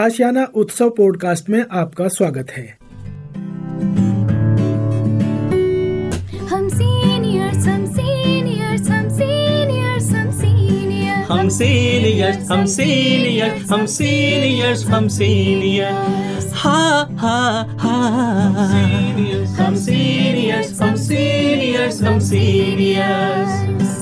आशियाना उत्सव पॉडकास्ट में आपका स्वागत है। हम सीनियर्स हम सीनियर्स हम सीनियर्स हम सीनियर्स हम सीनियर्स हम सीनियर्स हम सीनियर्स हम सीनियर्स हा हा हा हम सीनियर्स हम सीनियर्स हम सीनियर्स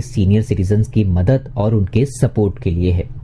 सीनियर सिटीजन की मदद और उनके सपोर्ट के लिए है।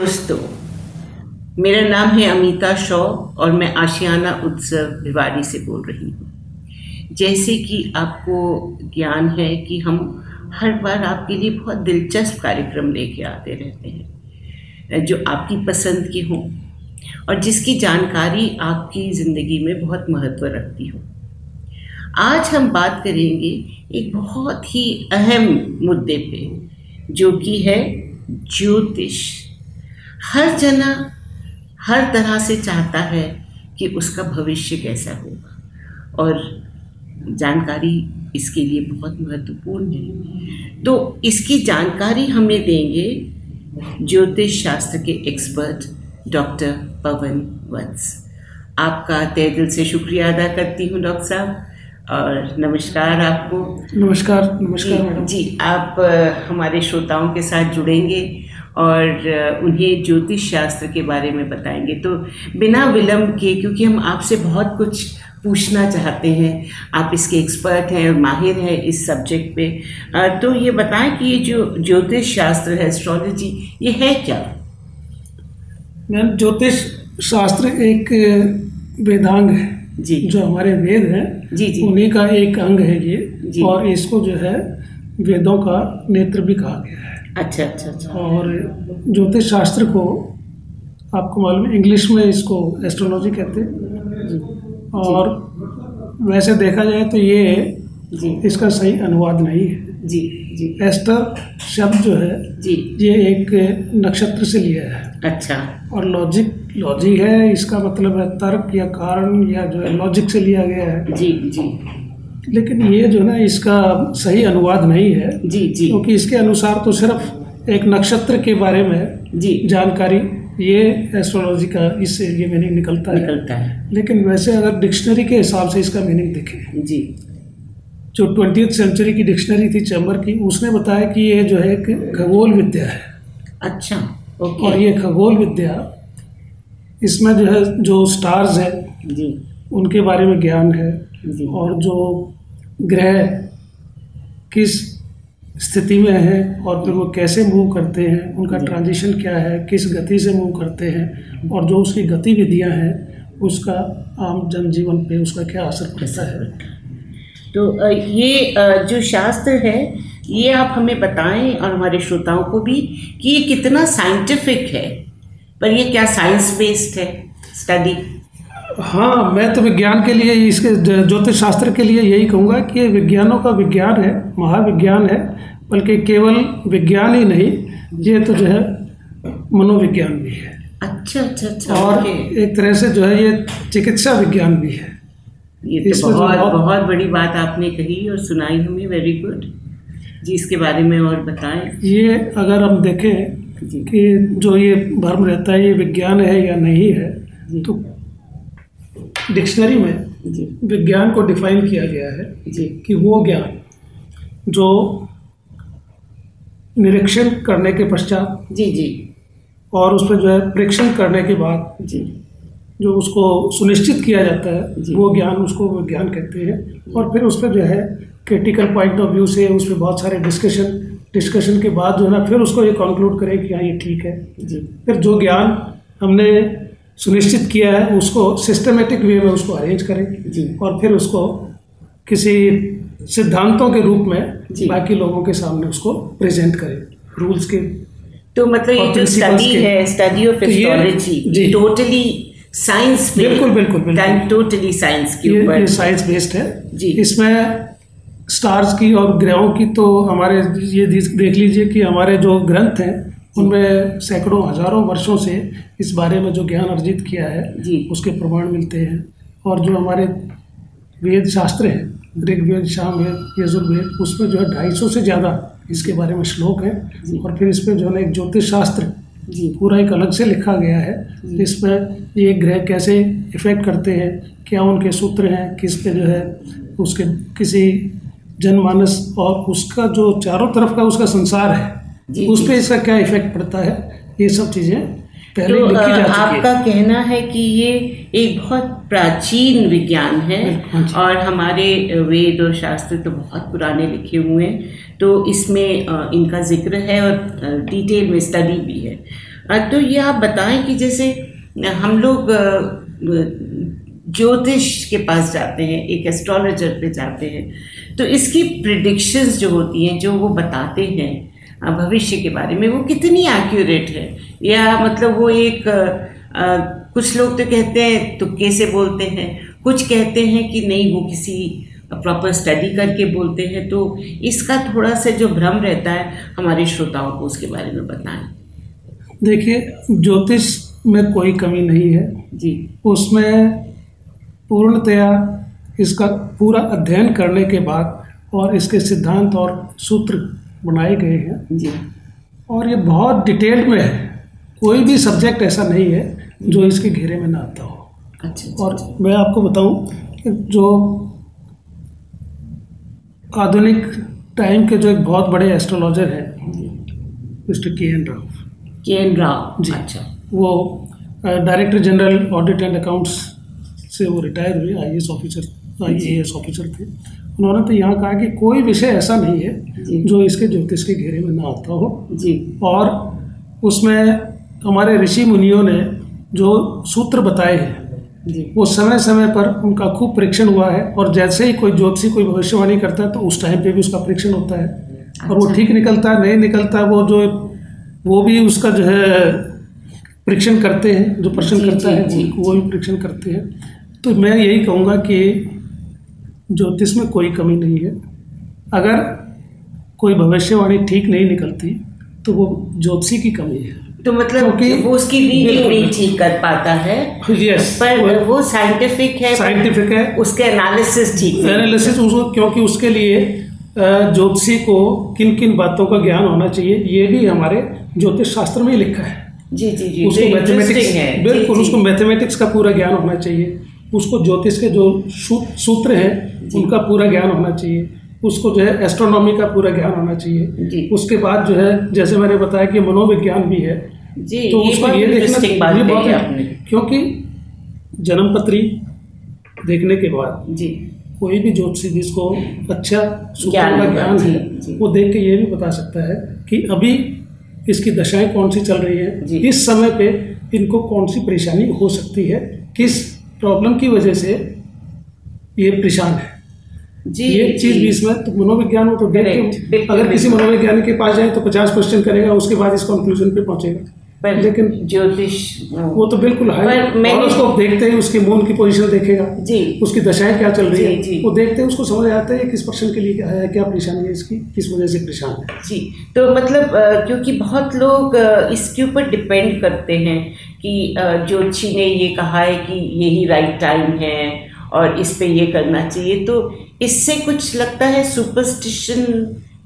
दोस्तों मेरा नाम है अमिता शॉ और मैं आशियाना उत्सव भिवाड़ी से बोल रही हूँ। जैसे कि आपको ज्ञान है कि हम हर बार आपके लिए बहुत दिलचस्प कार्यक्रम लेके आते रहते हैं, जो आपकी पसंद के हों और जिसकी जानकारी आपकी ज़िंदगी में बहुत महत्व रखती हो। आज हम बात करेंगे एक बहुत ही अहम मुद्दे पे, जो कि है ज्योतिष। हर जना हर तरह से चाहता है कि उसका भविष्य कैसा होगा। और जानकारी इसके लिए बहुत महत्वपूर्ण है। तो इसकी जानकारी हमें देंगे ज्योतिष शास्त्र के एक्सपर्ट डॉक्टर पवन वंश आपका तय दिल से शुक्रिया अदा करती हूँ डॉक्टर साहब और नमस्कार आपको। नमस्कार नमस्कार जी, जी आप हमारे श्रोताओं के साथ जुड़ेंगे। और उन्हें ज्योतिष शास्त्र के बारे में बताएँगे। तो बिना विलंब के क्योंकि हम आपसे बहुत कुछ पूछना चाहते हैं आप इसके एक्सपर्ट हैं और माहिर हैं इस सब्जेक्ट पे तो ये बताएँ कि ये जो ज्योतिष शास्त्र है एस्ट्रोलॉजी ये है क्या? मैम ज्योतिष शास्त्र एक वेदांग है जी। जो हमारे वेद हैं जी जी। उन्हीं का एक अंग है। ये और इसको जो है वेदों का नेत्र भी कहा गया है। अच्छा अच्छा अच्छा। और ज्योतिष शास्त्र को आपको मालूम है इंग्लिश में इसको एस्ट्रोलॉजी कहते हैं। और वैसे देखा जाए तो ये जी। इसका सही अनुवाद नहीं है। जी जी। एस्टर शब्द जो है जी। ये एक नक्षत्र से लिया है। अच्छा। और लॉजिक लॉजिक है इसका मतलब है तर्क या कारण या जो है लॉजिक से लिया गया है। जी जी। लेकिन ये जो ना इसका सही अनुवाद नहीं है। जी जी। क्योंकि इसके अनुसार तो सिर्फ़ एक नक्षत्र के बारे में जी। जानकारी ये एस्ट्रोलॉजी का इससे ये मीनिंग निकलता है। निकलता है। लेकिन वैसे अगर डिक्शनरी के हिसाब से इसका मीनिंग देखें। जी। जो ट्वेंटी सेंचुरी की डिक्शनरी थी चैम्बर की उसने बताया कि ये जो है एक खगोल विद्या है। अच्छा ओके। और ये खगोल विद्या इसमें जो है जो स्टार्स है जी। उनके बारे में ज्ञान है। और जो ग्रह किस स्थिति में है और फिर वो कैसे मूव करते हैं उनका ट्रांजिशन क्या है किस गति से मूव करते हैं और जो उसकी गतिविधियाँ हैं उसका आम जनजीवन पे उसका क्या असर पड़ता है। तो ये जो शास्त्र है ये आप हमें बताएँ और हमारे श्रोताओं को भी कि ये कितना साइंटिफिक है। पर ये क्या साइंस बेस्ड है? स्टडी हाँ मैं तो विज्ञान के लिए इसके ज्योतिष शास्त्र के लिए यही कहूँगा कि ये विज्ञानों का विज्ञान है महाविज्ञान है बल्कि केवल विज्ञान ही नहीं ये तो जो है मनोविज्ञान भी है। अच्छा अच्छा अच्छा और एक तरह से जो है ये चिकित्सा विज्ञान भी है। ये तो बहुत- बहुत बड़ी बात आपने कही और सुनाई हमें वेरी गुड जी इसके बारे में और बताएँ। ये अगर हम देखें कि जो ये भ्रम रहता है ये विज्ञान है या नहीं है तो डिक्शनरी में विज्ञान को डिफाइन किया गया है कि वो ज्ञान जो निरीक्षण करने के पश्चात जी जी। और उस पर जो है परीक्षण करने के बाद जी। जो उसको सुनिश्चित किया जाता है वो ज्ञान उसको विज्ञान कहते हैं। और फिर उस पर जो है क्रिटिकल पॉइंट ऑफ़ व्यू से उस पर बहुत सारे डिस्कशन डिस्कशन के बाद जो है ना फिर उसको ये कंक्लूड करें कि हाँ ये ठीक है। जी। फिर जो ज्ञान हमने सुनिश्चित किया है उसको सिस्टमेटिक वे में उसको अरेंज करें और फिर उसको किसी सिद्धांतों के रूप में। बाकी लोगों के सामने उसको प्रेजेंट करें रूल्स के तो मतलब ये जो स्टडी है स्टडी ऑफ़ एस्ट्रोलॉजी जी। टोटली साइंस बिल्कुल, बिल्कुल। टोटली साइंस के ऊपर साइंस बेस्ड है जी। इसमें स्टार्स की और ग्रहों की तो हमारे ये देख लीजिए कि हमारे जो ग्रंथ हैं उनमें सैकड़ों हज़ारों वर्षों से इस बारे में जो ज्ञान अर्जित किया है। उसके प्रमाण मिलते हैं। और जो हमारे वेद शास्त्र हैं ऋग्वेद सामवेद यजुर्वेद उसमें जो है ढाई सौ से ज़्यादा इसके बारे में श्लोक हैं। और फिर इसमें जो है ना एक ज्योतिष शास्त्र पूरा एक अलग से लिखा गया है। इसमें ये ग्रह कैसे इफ़ेक्ट करते हैं क्या उनके सूत्र हैं किस पे जो है उसके किसी जनमानस और उसका जो चारों तरफ़ का उसका संसार है उस पर इसका क्या इफ़ेक्ट पड़ता है? ये सब चीज़ें पहले तो लिखी जा है आपका कहना है कि ये एक बहुत प्राचीन विज्ञान है और हमारे वेद और शास्त्र तो बहुत पुराने लिखे हुए हैं तो इसमें इनका ज़िक्र है और डिटेल में स्टडी भी है। तो ये आप बताएँ कि जैसे हम लोग ज्योतिष के पास जाते हैं एक एस्ट्रोलॉजर पे जाते हैं तो इसकी प्रिडिक्शंस जो होती हैं जो वो बताते हैं भविष्य के बारे में वो कितनी एक्यूरेट है? या मतलब वो एक अ, कुछ लोग तो कहते हैं तुक्के से बोलते हैं? कुछ कहते हैं कि नहीं वो किसी प्रॉपर स्टडी करके बोलते हैं। तो इसका थोड़ा सा जो भ्रम रहता है हमारे श्रोताओं को उसके बारे में बताएँ। देखिए ज्योतिष में कोई कमी नहीं है। जी। उसमें पूर्णतया इसका पूरा अध्ययन करने के बाद और इसके सिद्धांत और सूत्र बनाए गए हैं। जी। और ये बहुत डिटेल्ड में है। कोई भी सब्जेक्ट ऐसा नहीं है जो इसके घेरे में ना आता हो। अच्छा अच्छा, और मैं आपको बताऊँ कि जो आधुनिक टाइम के जो एक बहुत बड़े एस्ट्रोलॉजर हैं मिस्टर के एन राव। के एन राव जी। अच्छा। वो director general audit and accounts से वो रिटायर हुए आईएएस ऑफिसर आई ऑफिसर थे। उन्होंने तो यहाँ कहा कि कोई विषय ऐसा नहीं है जो। इसके ज्योतिष के घेरे में ना आता हो। जी। और उसमें हमारे ऋषि मुनियों ने जो सूत्र बताए हैं वो समय समय पर उनका खूब परीक्षण हुआ है और जैसे ही कोई ज्योतिषी कोई भविष्यवाणी करता है तो उस टाइम पे भी उसका परीक्षण होता है। अच्छा। और वो अच्छा। ठीक निकलता है नहीं निकलता वो जो वो भी उसका जो है परीक्षण करते हैं जो प्रश्न करता है वो भी परीक्षण करते हैं। तो मैं यही कहूँगा कि ज्योतिष में कोई कमी नहीं है। अगर कोई भविष्यवाणी ठीक नहीं निकलती तो वो ज्योतिषी की कमी है। तो मतलब क्योंकि- वो उसकी रीडिंग। नहीं ठीक कर पाता है। यस पर वो साइंटिफिक है साइंटिफिक है। उसके एनालिसिस ठीक है। एनालिसिस उसको क्योंकि उसके लिए ज्योतिषी को किन किन बातों का ज्ञान होना चाहिए ये भी हमारे ज्योतिष शास्त्र में लिखा है। जी जी जी उसको तो मैथमेटिक्स बिल्कुल उसको मैथमेटिक्स का पूरा ज्ञान होना चाहिए। उसको ज्योतिष के जो सूत्र हैं उनका पूरा ज्ञान होना चाहिए। उसको जो है एस्ट्रोनॉमी का पूरा ज्ञान होना। चाहिए। उसके बाद जो है जैसे मैंने बताया कि मनोविज्ञान भी है। जी तो ये उसको ये देखना ये बहुत क्योंकि जन्मपत्री देखने के बाद जी। कोई भी ज्योतिषी जिसको अच्छा सूत्रों ज्ञान का ज्ञान है वो देख के ये भी बता सकता है कि अभी इसकी दशाएँ कौन सी चल रही। है इस समय पे इनको कौन सी परेशानी हो सकती है किस प्रॉब्लम की वजह से ये परेशान है। जी ये चीज़। भी इसमें तो मनोविज्ञान हो तो बिल्कुल, अगर किसी बिल्कुल। मनोवैज्ञानिक के पास जाए तो पचास क्वेश्चन करेगा उसके बाद इस कंक्लूजन पे पहुंचेगा। पर लेकिन ज्योतिष वो तो बिल्कुल है। पर और उसको देखते ही उसके मून की पोजीशन देखेगा। जी। उसकी दशाएँ क्या चल रही है। जी। वो देखते हैं उसको समझ आता है किस पर्सन के लिए क्या है क्या परेशानी है इसकी किस वजह से परेशान है। जी तो मतलब क्योंकि बहुत लोग इसके ऊपर डिपेंड करते हैं कि ज्योतिषी ने ये कहा है कि यही राइट टाइम है और इस पे ये करना चाहिए। तो इससे कुछ लगता है सुपरस्टिशन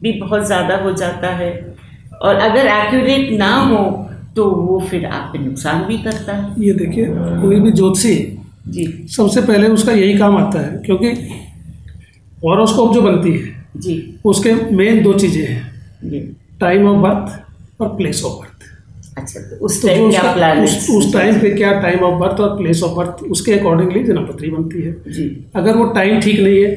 भी बहुत ज़्यादा हो जाता है। और अगर एक्यूरेट ना हो तो वो फिर आप पे नुकसान भी करता है। ये देखिए कोई भी ज्योतिषी जी। सबसे पहले उसका यही काम आता है क्योंकि हॉरोस्कोप जो बनती है जी। उसके मेन दो चीज़ें हैं जी। टाइम ऑफ़ बर्थ और प्लेस ऑफ़ बर्थ अच्छा तो उस तो टाइम क्या प्लान उस, उस टाइम पे क्या टाइम ऑफ़ बर्थ और प्लेस ऑफ़ बर्थ उसके अकॉर्डिंगली जन्मपत्री बनती है। जी। अगर वो टाइम ठीक नहीं है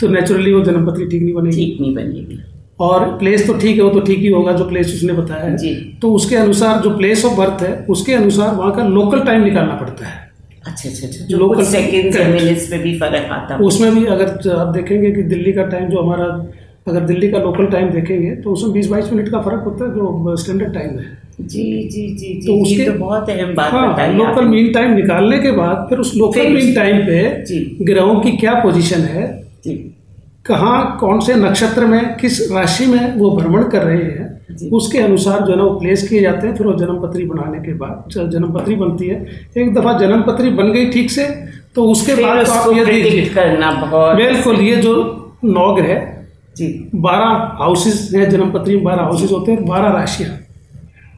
तो नेचुरली वो जन्मपत्री ठीक नहीं बनेगी। ठीक नहीं बनेगी। और प्लेस तो ठीक है वो तो ठीक ही होगा जो प्लेस उसने बताया है। जी। तो उसके अनुसार जो प्लेस ऑफ़ बर्थ है उसके अनुसार वहाँ का लोकल टाइम निकालना पड़ता है। अच्छा अच्छा अच्छा. मिनट्स में भी फ़र्क आता है। उसमें भी अगर आप देखेंगे कि दिल्ली का टाइम जो हमारा अगर दिल्ली का लोकल टाइम देखेंगे तो उसमें बीस बाईस मिनट का फ़र्क होता है जो स्टैंडर्ड टाइम है। जी जी जी जी तो उसके- तो बहुत अहम बात हाँ लोकल मीन टाइम निकालने के बाद फिर उस लोकल मीन टाइम पे ग्रहों की क्या पोजीशन है कहाँ कौन से नक्षत्र में किस राशि में वो भ्रमण कर रहे हैं उसके अनुसार जो है ना वो प्लेस किए जाते हैं फिर वो जन्मपत्री बनाने के बाद ज- जन्मपत्री बनती है। एक दफ़ा जन्मपत्री बन गई ठीक से तो उसके बाद तो आप ये देखिए। करना बहुत बिल्कुल ये जो नौ ग्रह जी। बारह हाउसेज हैं जन्मपत्री में बारह हाउसेज होते हैं बारह राशियाँ।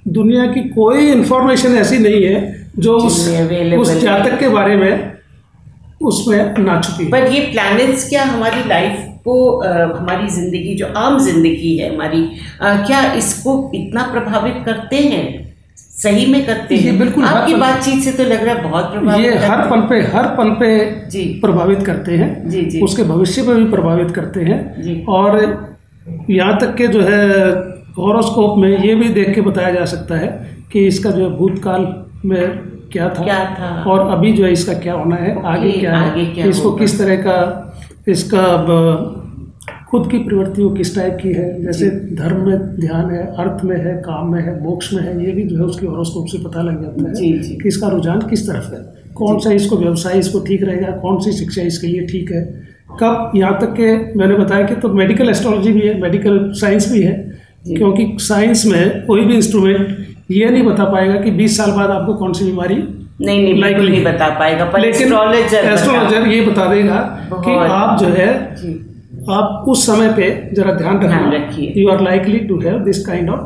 दुनिया की कोई इन्फॉर्मेशन ऐसी नहीं है जो उस उस जातक के बारे में उसमें ना चुकी पर ये प्लैनेट्स क्या हमारी लाइफ को हमारी ज़िंदगी जो आम ज़िंदगी है हमारी क्या इसको इतना प्रभावित करते हैं? सही में करते हैं? बिल्कुल आपकी बातचीत से तो लग रहा है बहुत प्रभावित ये हर पल पे हर पल पे जी। प्रभावित करते हैं। जी जी। उसके भविष्य पे भी प्रभावित करते हैं। जी। और यहाँ तक के जो है हॉरोस्कोप में ये भी देख के बताया जा सकता है कि इसका जो है भूतकाल में क्या था? क्या था? और अभी जो है इसका क्या होना है? आगे क्या आगे है क्या इसको किस तरह का इसका खुद की प्रवृत्ति वो किस टाइप की है? जैसे धर्म में ध्यान है अर्थ में है काम में है मोक्ष में है ये भी जो है उसकी हॉरोस्कोप से पता लग जाता है जी, जी। कि इसका रुझान किस तरफ़ है? कौन सा इसको व्यवसाय इसको ठीक रहेगा? कौन सी शिक्षा इसके लिए ठीक है? कब? यहाँ तक के मैंने बताया कि तो मेडिकल एस्ट्रोलॉजी भी है मेडिकल साइंस भी है क्योंकि साइंस में कोई भी इंस्ट्रूमेंट ये नहीं बता पाएगा कि 20 साल बाद आपको कौन सी बीमारी नहीं नहीं बिल्कुल नहीं बता पाएगा पर लेकिन एस्ट्रोलॉजर ये बता देगा कि आप जो है आप उस समय पे जरा ध्यान रखिए। You are likely to have this kind of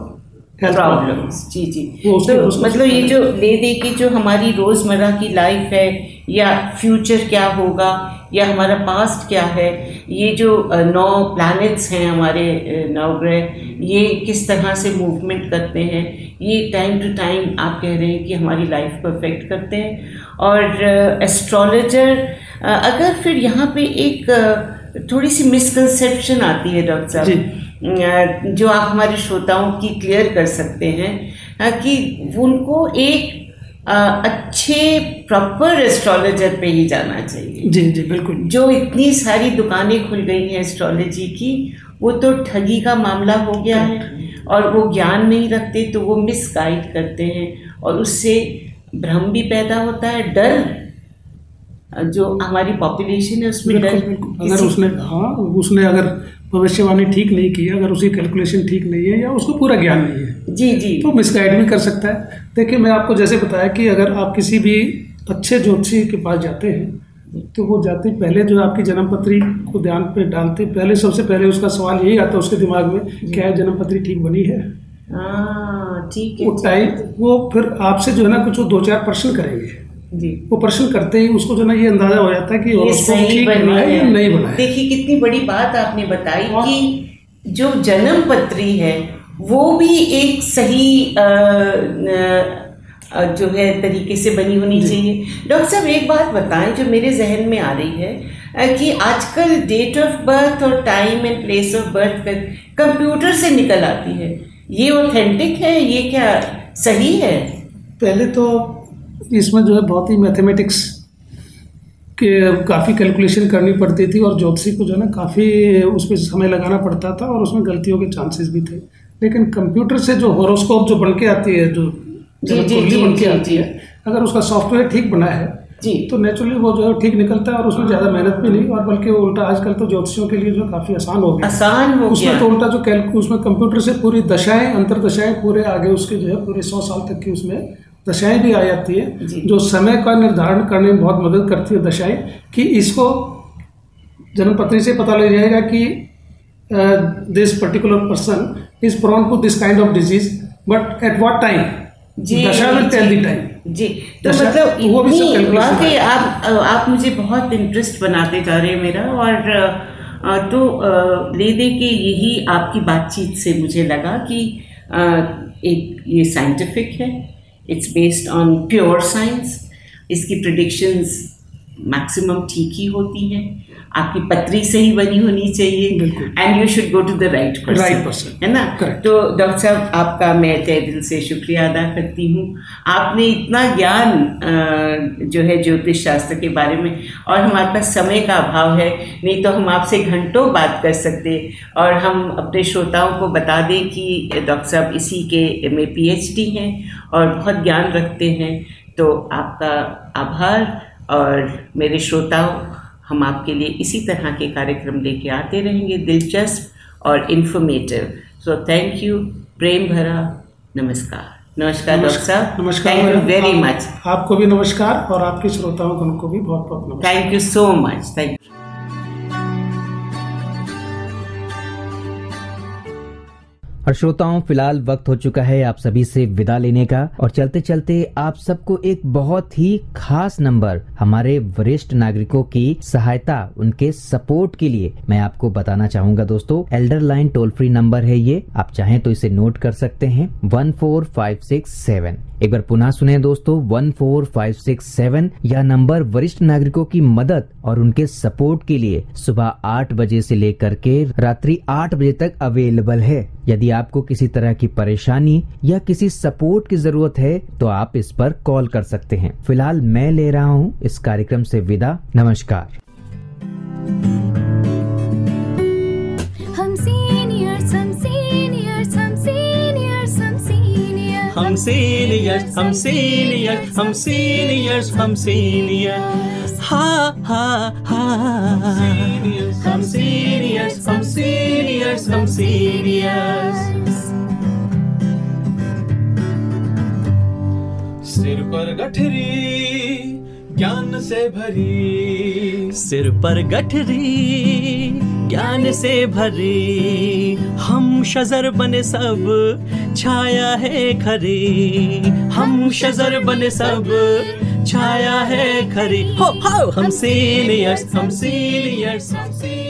problem problems जी जी। तो मतलब ये जो ले दे की जो हमारी रोज़मर्रा की लाइफ है या फ्यूचर क्या होगा या हमारा पास्ट क्या है ये जो नौ प्लैनेट्स हैं हमारे अ, नवग्रह ये किस तरह से मूवमेंट करते हैं ये टाइम टू टाइम आप कह रहे हैं कि हमारी लाइफ को अफेक्ट करते हैं। और एस्ट्रोलॉजर अगर फिर यहाँ पे एक थोड़ी सी मिसकंसेप्शन आती है डॉक्टर साहब जो। आप हमारे श्रोताओं की क्लियर कर सकते हैं कि उनको एक अच्छे प्रॉपर एस्ट्रोलॉजर पे ही जाना चाहिए। जी जी बिल्कुल। जो इतनी सारी दुकानें खुल गई हैं एस्ट्रोलॉजी की वो तो ठगी का मामला हो गया है। और वो ज्ञान नहीं रखते तो वो मिसगाइड करते हैं। और उससे भ्रम भी पैदा होता है डर। जो हमारी पॉपुलेशन है उसमें डर अगर उसने हाँ उसने अगर भविष्यवाणी ठीक नहीं की अगर उसकी कैलकुलेशन ठीक नहीं है या उसको पूरा ज्ञान नहीं है जी जी। तो मिसगाइड भी कर सकता है। देखिए मैं आपको जैसे बताया कि अगर आप किसी भी अच्छे ज्योतिषी के पास जाते हैं तो वो जाते पहले जो आपकी जन्मपत्री को ध्यान पे डालते पहले सबसे पहले उसका सवाल यही आता है उसके दिमाग में क्या है जन्मपत्री ठीक बनी है? हाँ ठीक है वो टाइम वो फिर आपसे जो है ना कुछ दो चार प्रश्न करेंगे। जी। वो प्रश्न करते ही उसको जो है ना ये अंदाज़ा हो जाता है कि ये सही बना है या नहीं बना है। देखिए कितनी बड़ी बात आपने बताई कि जो जन्म पत्री है वो भी एक सही अ, जो है तरीके से बनी होनी चाहिए। डॉक्टर साहब एक बात बताएँ जो मेरे जहन में आ रही है कि आजकल डेट ऑफ़ बर्थ और time and place of birth computer से निकल आती है। ये ऑथेंटिक है? ये क्या सही है? पहले तो इसमें जो है बहुत ही मैथमेटिक्स के काफ़ी कैलकुलेशन करनी पड़ती थी और ज्योतिषी को जो है ना काफ़ी उस पर समय लगाना पड़ता था और उसमें गलतियों के चांसेस भी थे। लेकिन कंप्यूटर से जो होरोस्कोप जो बन के आती है जो जी, जन्म जी, जी, बन के आती है अगर उसका सॉफ्टवेयर ठीक बना है जी। तो नेचुरली वो जो है ठीक निकलता है और उसमें ज़्यादा मेहनत भी नहीं और बल्कि वो उल्टा आजकल तो ज्योतिषियों के लिए जो काफ़ी आसान हो गया। आसान हो उसमें तो उल्टा जो कैलकु उसमें कंप्यूटर से पूरी दशाएँ अंतरदशाएँ पूरे आगे उसके जो है पूरे सौ साल तक की उसमें दशाएँ भी आ जाती है जो। समय का निर्धारण करने में बहुत मदद करती है दशाएँ कि इसको जन्मपत्री से पता लग जाएगा कि this particular person is prone to this kind of disease but at what time ji dasha will tell the time जी तो मतलब इतनी वाकई आप आप मुझे बहुत इंटरेस्ट बनाते जा रहे हैं मेरा और तो ले दे के यही आपकी बातचीत से मुझे लगा कि एक ये साइंटिफिक है it's based on pure science इसकी प्रडिक्शंस मैक्सिमम ठीक ही होती हैं। आपकी पत्री से ही बनी होनी चाहिए। And you should go to the right right person. है ना? Correct. तो डॉक्टर साहब आपका मैं तय दिल से शुक्रिया अदा करती हूँ। आपने इतना ज्ञान जो है ज्योतिष शास्त्र के बारे में और हमारे पास समय का अभाव है नहीं तो हम आपसे घंटों बात कर सकते। और हम अपने श्रोताओं को बता दें कि डॉक्टर साहब इसी के में पीएचडी हैं और बहुत ज्ञान रखते हैं। तो आपका आभार और मेरे श्रोताओं हम आपके लिए इसी तरह के कार्यक्रम लेके आते रहेंगे दिलचस्प और इन्फॉर्मेटिव सो थैंक यू प्रेम भरा नमस्कार. नमस्कार डॉक्टर साहब. नमस्कार थैंक यू वेरी मच आपको भी नमस्कार और आपके श्रोताओं को भी बहुत बहुत thank you so much thank you और श्रोताओं, फ़िलहाल वक्त हो चुका है आप सभी से विदा लेने का। और चलते चलते आप सबको एक बहुत ही खास नंबर हमारे वरिष्ठ नागरिकों की सहायता, उनके सपोर्ट के लिए मैं आपको बताना चाहूँगा दोस्तों। Elder line toll free number है ये। आप चाहें तो इसे नोट कर सकते हैं। One four five six seven एक बार पुनः सुने दोस्तों one four five six seven यह नंबर वरिष्ठ नागरिकों की मदद और उनके सपोर्ट के लिए सुबह आठ बजे से लेकर के रात्रि आठ बजे तक अवेलेबल है। यदि आपको किसी तरह की परेशानी या किसी सपोर्ट की ज़रूरत है तो आप इस पर कॉल कर सकते हैं। फ़िलहाल मैं ले रहा हूँ इस कार्यक्रम से विदा। नमस्कार। हम सीनियर्स हम सीनियर्स हम सीनियर्स हम सीनियर हम सीनियर्स हम सीनियर्स हम सीनियर्स हम सीनियर्स सीनियर्स हम सीनियर्स सिर पर गठरी, ज्ञान से भरी। सिर पर गठरी, ज्ञान से भरी। हम शजर बने सब, छाया है खरी। हम शजर बने सब छाया है खरी। हो हो हम सीनियर्स हम सीनियर्स हम सीनियर्स